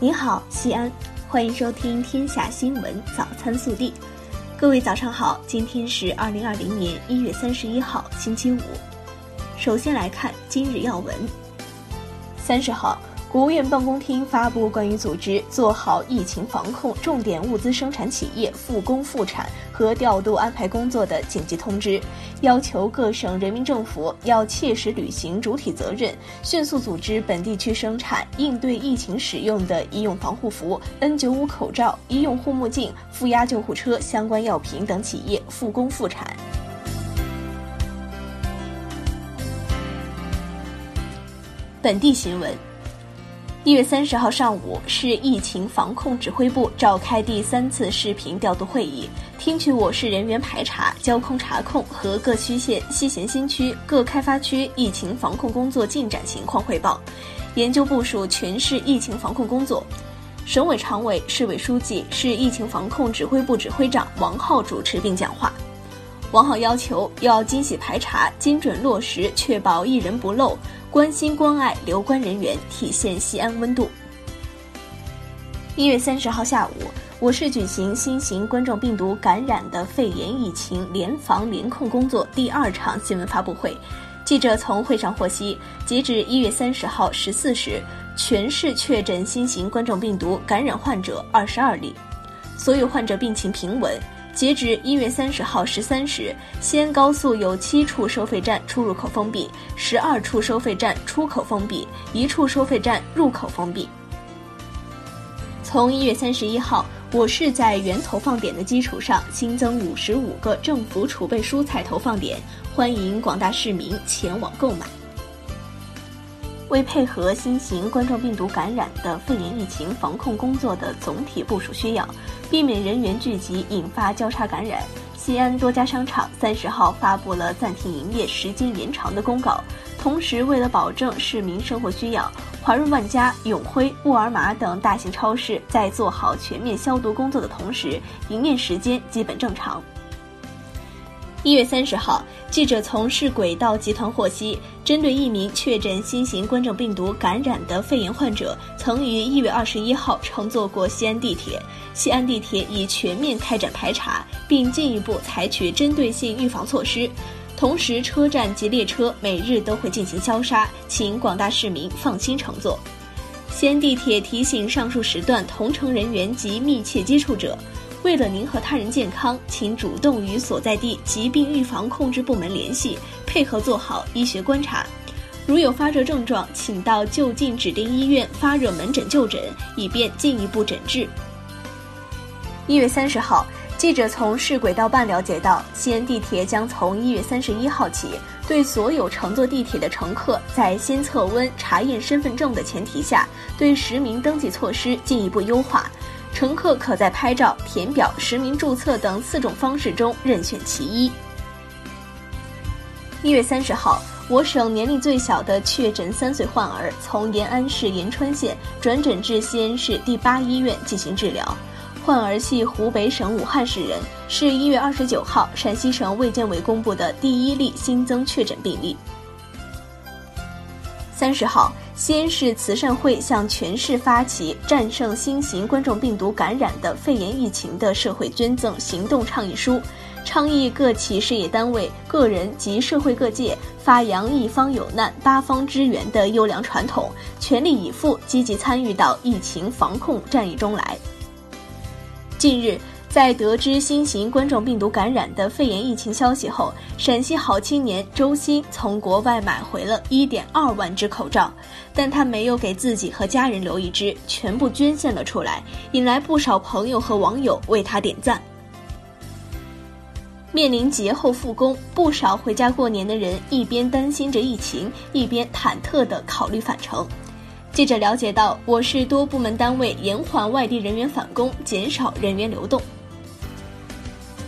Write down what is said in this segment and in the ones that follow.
你好，西安，欢迎收听《天下新闻早餐速递》。各位早上好，今天是二零二零年一月三十一号，星期五。首先来看今日要闻。三十号。国务院办公厅发布关于组织做好疫情防控重点物资生产企业复工复产和调度安排工作的紧急通知，要求各省人民政府要切实履行主体责任，迅速组织本地区生产应对疫情使用的医用防护服、N95 口罩、医用护目镜、负压救护车相关药品等企业复工复产。本地新闻。一月三十号上午，市疫情防控指挥部召开第三次视频调度会议，听取我市人员排查、交通查控和各区县、西咸新区各开发区疫情防控工作进展情况汇报，研究部署全市疫情防控工作。省委常委、市委书记、市疫情防控指挥部指挥长王浩主持并讲话。王浩要求要精细排查、精准落实，确保一人不漏。关心关爱留关人员，体现西安温度。一月三十号下午，我市举行新型冠状病毒感染的肺炎疫情联防联控工作第二场新闻发布会。记者从会上获悉，截至一月三十号十四时，全市确诊新型冠状病毒感染患者二十二例，所有患者病情平稳。截止一月三十号十三时，西安高速有七处收费站出入口封闭，十二处收费站出口封闭，一处收费站入口封闭。从一月三十一号，我市在原投放点的基础上新增五十五个政府储备蔬菜投放点，欢迎广大市民前往购买。为配合新型冠状病毒感染的肺炎疫情防控工作的总体部署需要，避免人员聚集引发交叉感染，西安多家商场三十号发布了暂停营业时间延长的公告。同时，为了保证市民生活需要，华润万家、永辉、沃尔玛等大型超市在做好全面消毒工作的同时，营业时间基本正常。一月三十号，记者从市轨道集团获悉，针对一名确诊新型冠状病毒感染的肺炎患者，曾于一月二十一号乘坐过西安地铁。西安地铁已全面开展排查，并进一步采取针对性预防措施。同时，车站及列车每日都会进行消杀，请广大市民放心乘坐。西安地铁提醒上述时段同乘人员及密切接触者。为了您和他人健康，请主动与所在地疾病预防控制部门联系，配合做好医学观察。如有发热症状，请到就近指定医院发热门诊就诊，以便进一步诊治。一月三十号，记者从市轨道办了解到，西安地铁将从一月三十一号起，对所有乘坐地铁的乘客，在先测温、查验身份证的前提下，对实名登记措施进一步优化。乘客可在拍照、填表、实名注册等四种方式中任选其一。一月三十号，我省年龄最小的确诊三岁患儿从延安市延川县转诊至西安市第八医院进行治疗，患儿系湖北省武汉市人，是一月二十九号陕西省卫健委公布的第一例新增确诊病例。三十号。西安市慈善会向全市发起战胜新型冠状病毒感染的肺炎疫情的社会捐赠行动倡议书，倡议各企事业单位、个人及社会各界发扬一方有难八方支援的优良传统，全力以赴积极参与到疫情防控战役中来。近日。在得知新型冠状病毒感染的肺炎疫情消息后，陕西好青年周鑫从国外买回了一点二万只口罩，但他没有给自己和家人留一只，全部捐献了出来，引来不少朋友和网友为他点赞。面临节后复工，不少回家过年的人一边担心着疫情，一边忐忑地考虑返程。记者了解到，我市多部门单位延缓外地人员返工，减少人员流动。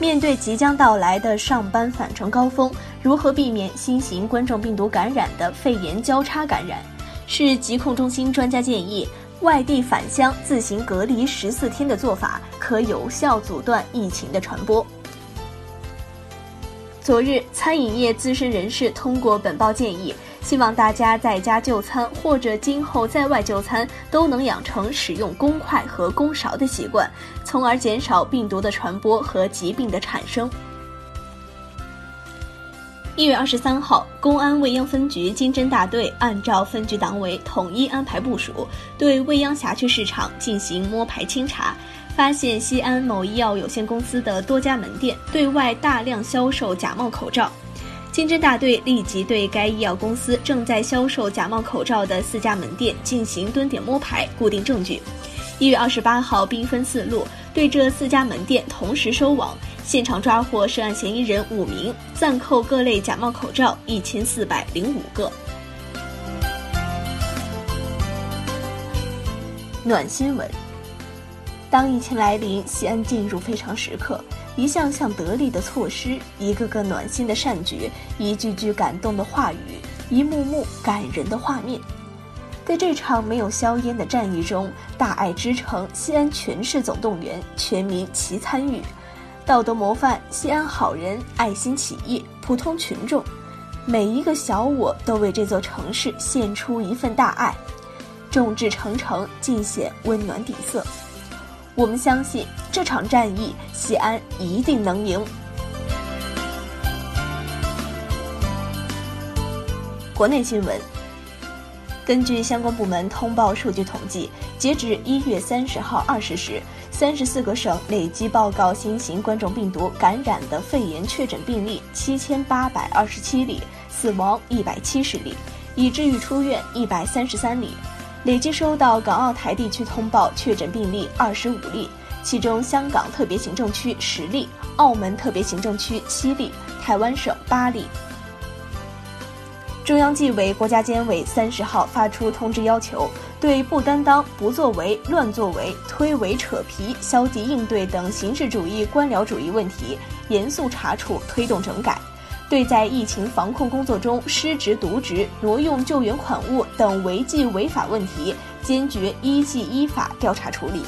面对即将到来的上班返程高峰，如何避免新型冠状病毒感染的肺炎交叉感染？市疾控中心专家建议，外地返乡自行隔离十四天的做法，可有效阻断疫情的传播。昨日，餐饮业资深人士通过本报建议，希望大家在家就餐或者今后在外就餐都能养成使用公筷和公勺的习惯，从而减少病毒的传播和疾病的产生。一月二十三号，公安未央分局经侦大队按照分局党委统一安排部署，对未央辖区市场进行摸排清查，发现西安某医药有限公司的多家门店对外大量销售假冒口罩。经侦大队立即对该医药公司正在销售假冒口罩的四家门店进行蹲点摸排，固定证据。一月二十八号，兵分四路对这四家门店同时收网。现场抓获涉案嫌疑人五名，暂扣各类假冒口罩一千四百零五个。暖新闻：当疫情来临，西安进入非常时刻，一项项得力的措施，一个个暖心的善举，一句句感动的话语，一幕幕感人的画面，在这场没有硝烟的战役中，大爱之城西安全市总动员，全民齐参与。道德模范，西安好人，爱心企业，普通群众，每一个小我都为这座城市献出一份大爱，众志成城，尽显温暖底色。我们相信这场战役，西安一定能赢。国内新闻。根据相关部门通报数据统计，截止一月三十号二十时，三十四个省累计报告新型冠状病毒感染的肺炎确诊病例七千八百二十七例，死亡一百七十例，已治愈出院一百三十三例。累计收到港澳台地区通报确诊病例二十五例，其中香港特别行政区十例，澳门特别行政区七例，台湾省八例。中央纪委国家监委三十号发出通知，要求对不担当、不作为、乱作为、推诿扯皮、消极应对等形式主义、官僚主义问题严肃查处，推动整改；对在疫情防控工作中失职渎职、挪用救援款物等违纪违法问题，坚决依纪依法调查处理。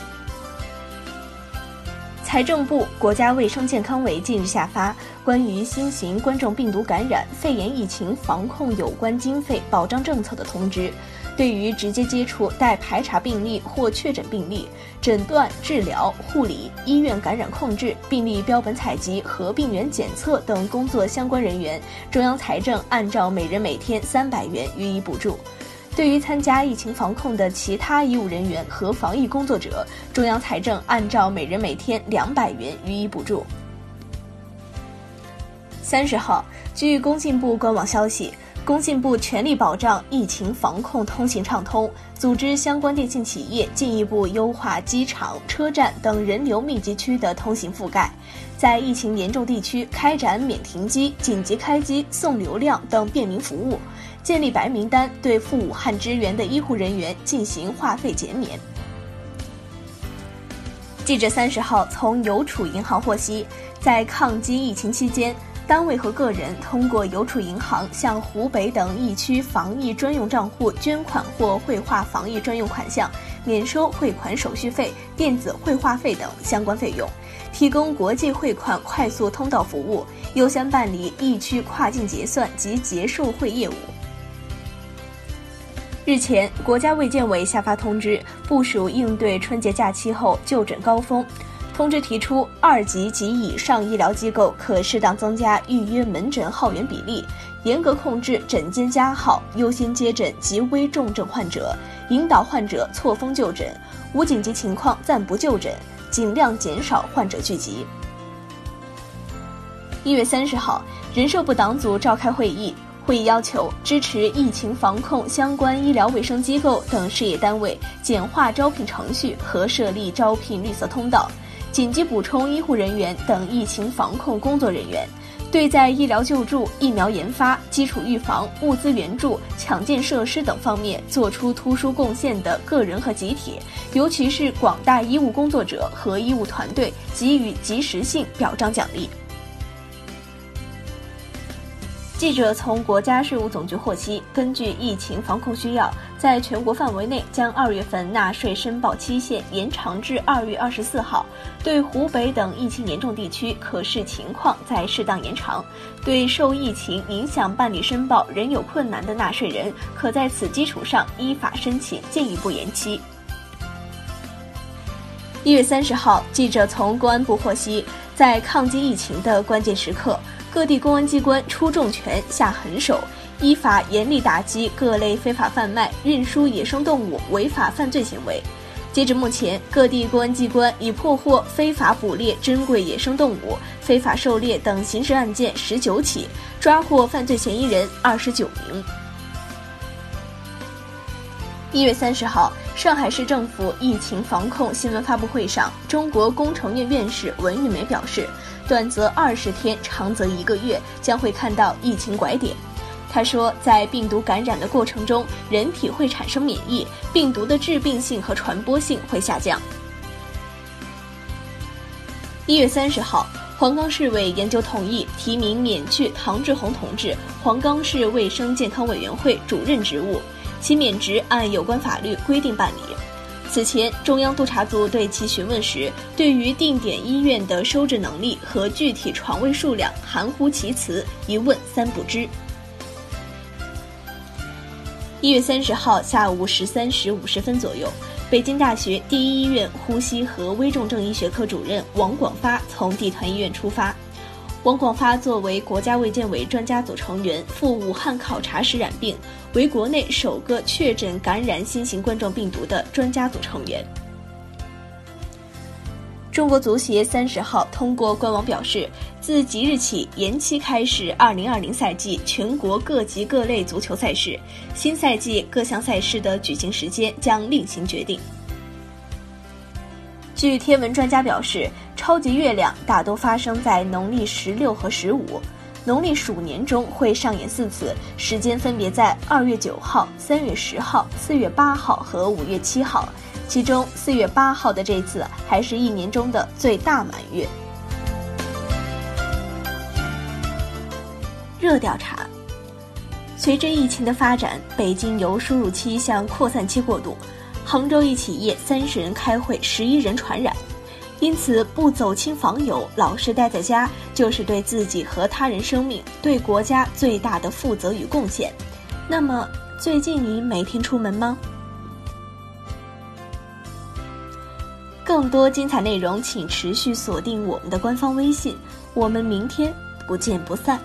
财政部、国家卫生健康委近日下发关于新型冠状病毒感染肺炎疫情防控有关经费保障政策的通知，对于直接接触待排查病例或确诊病例、诊断、治疗、护理、医院感染控制、病例标本采集和病原检测等工作相关人员，中央财政按照每人每天三百元予以补助。对于参加疫情防控的其他医务人员和防疫工作者，中央财政按照每人每天两百元予以补助。三十号，据工信部官网消息，工信部全力保障疫情防控通行畅通，组织相关电信企业进一步优化机场、车站等人流密集区的通行覆盖，在疫情严重地区开展免停机、紧急开机、送流量等便民服务。建立白名单，对赴武汉支援的医护人员进行话费减免。记者三十号从邮储银行获悉，在抗击疫情期间，单位和个人通过邮储银行向湖北等疫区防疫专用账户捐款或汇划防疫专用款项，免收汇款手续费、电子汇话费等相关费用，提供国际汇款快速通道服务，优先办理疫区跨境结算及结售汇业务。日前，国家卫健委下发通知，部署应对春节假期后就诊高峰。通知提出，二级及以上医疗机构可适当增加预约门诊号源比例，严格控制诊间加号，优先接诊极危重症患者，引导患者错峰就诊，无紧急情况暂不就诊，尽量减少患者聚集。一月三十号，人社部党组召开会议。会议要求支持疫情防控相关医疗卫生机构等事业单位简化招聘程序和设立招聘绿色通道，紧急补充医护人员等疫情防控工作人员。对在医疗救助、疫苗研发、基础预防、物资援助、抢建设施等方面作出突出贡献的个人和集体，尤其是广大医务工作者和医务团队，给予及时性表彰奖励。记者从国家税务总局获悉，根据疫情防控需要，在全国范围内将二月份纳税申报期限延长至二月二十四号。对湖北等疫情严重地区，可视情况再适当延长。对受疫情影响办理申报仍有困难的纳税人，可在此基础上依法申请进一步延期。一月三十号，记者从公安部获悉，在抗击疫情的关键时刻。各地公安机关出重拳、下狠手，依法严厉打击各类非法贩卖、运输野生动物违法犯罪行为。截至目前，各地公安机关已破获非法捕猎珍贵野生动物、非法狩猎等刑事案件十九起，抓获犯罪嫌疑人二十九名。一月三十号，上海市政府疫情防控新闻发布会上，中国工程院院士文玉梅表示。短则二十天，长则一个月，将会看到疫情拐点。他说，在病毒感染的过程中，人体会产生免疫，病毒的致病性和传播性会下降。一月三十号，黄冈市委研究同意提名免去唐志红同志黄冈市卫生健康委员会主任职务，其免职按有关法律规定办理。此前，中央督查组对其询问时，对于定点医院的收治能力和具体床位数量含糊其辞，一问三不知。一月三十号下午十三时五十分左右，北京大学第一医院呼吸和危重症医学科主任王广发从地团医院出发。王广发作为国家卫健委专家组成员赴武汉考察时染病，为国内首个确诊感染新型冠状病毒的专家组成员。中国足协三十号通过官网表示，自即日起延期开始二零二零赛季全国各级各类足球赛事，新赛季各项赛事的举行时间将另行决定。据天文专家表示，超级月亮大多发生在农历十六和十五，农历鼠年中会上演四次，时间分别在二月九号、三月十号、四月八号和五月七号。其中四月八号的这次还是一年中的最大满月。热调查：随着疫情的发展，北京由输入期向扩散期过渡。杭州一企业三十人开会，十一人传染，因此不走亲访友，老实待在家，就是对自己和他人生命、对国家最大的负责与贡献。那么，最近你每天出门吗？更多精彩内容，请持续锁定我们的官方微信。我们明天不见不散。